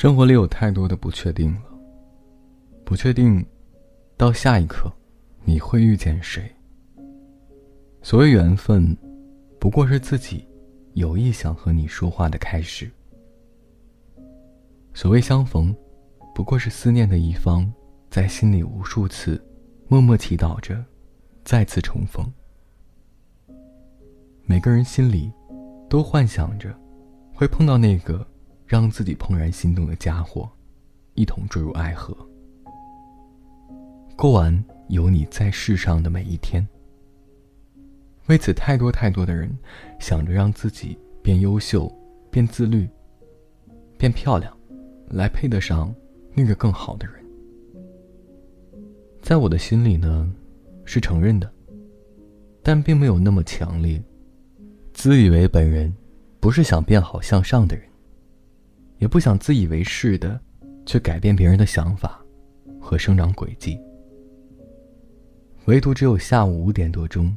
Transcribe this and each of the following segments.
生活里有太多的不确定了，不确定，到下一刻，你会遇见谁？所谓缘分，不过是自己有意想和你说话的开始；所谓相逢，不过是思念的一方在心里无数次默默祈祷着再次重逢。每个人心里都幻想着会碰到那个。让自己怦然心动的家伙，一同坠入爱河，过完有你在世上的每一天。为此，太多太多的人想着让自己变优秀、变自律、变漂亮，来配得上那个更好的人。在我的心里呢，是承认的，但并没有那么强烈。自以为本人不是想变好向上的人。也不想自以为是的去改变别人的想法和生长轨迹。唯独只有下午五点多钟，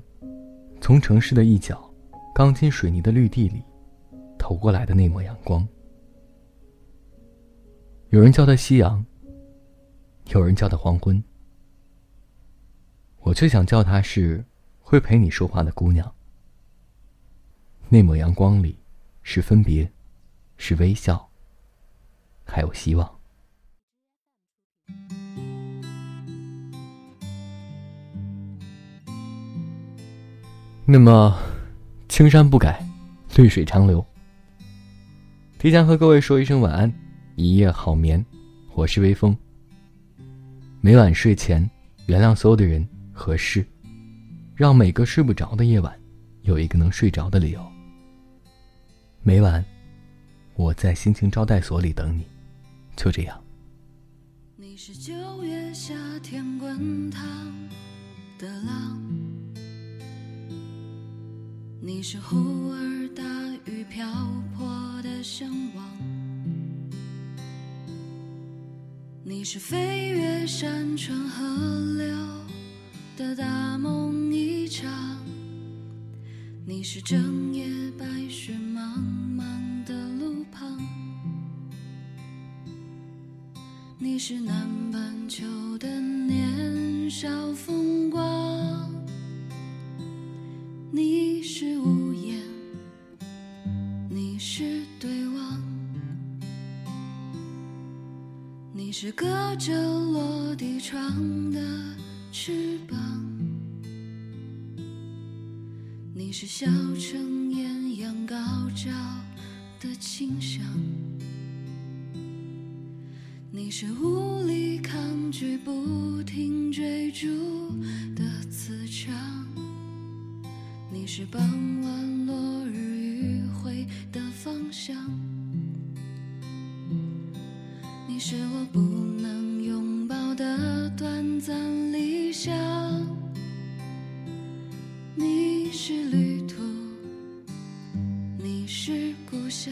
从城市的一角钢筋水泥的绿地里投过来的那抹阳光，有人叫它夕阳，有人叫它黄昏，我却想叫它是会陪你说话的姑娘。那抹阳光里，是分别，是微笑。还有希望。那么，青山不改，绿水长流。提前和各位说一声晚安，一夜好眠。我是微风。每晚睡前，原谅所有的人和事，让每个睡不着的夜晚，有一个能睡着的理由。每晚，我在心情招待所里等你。就这样。你是九月夏天滚烫的浪，你是忽而大雨瓢泼的向往，你是飞越山川河流的大梦一场，你是整夜白雪是南半球的年少风光，你是屋檐，你是对望，你是隔着落地窗的翅膀，你是小城艳阳高照的清香。你是无力抗拒不停追逐的磁场你是傍晚落日余晖的方向。你是我不能拥抱的短暂理想你是旅途你是故乡。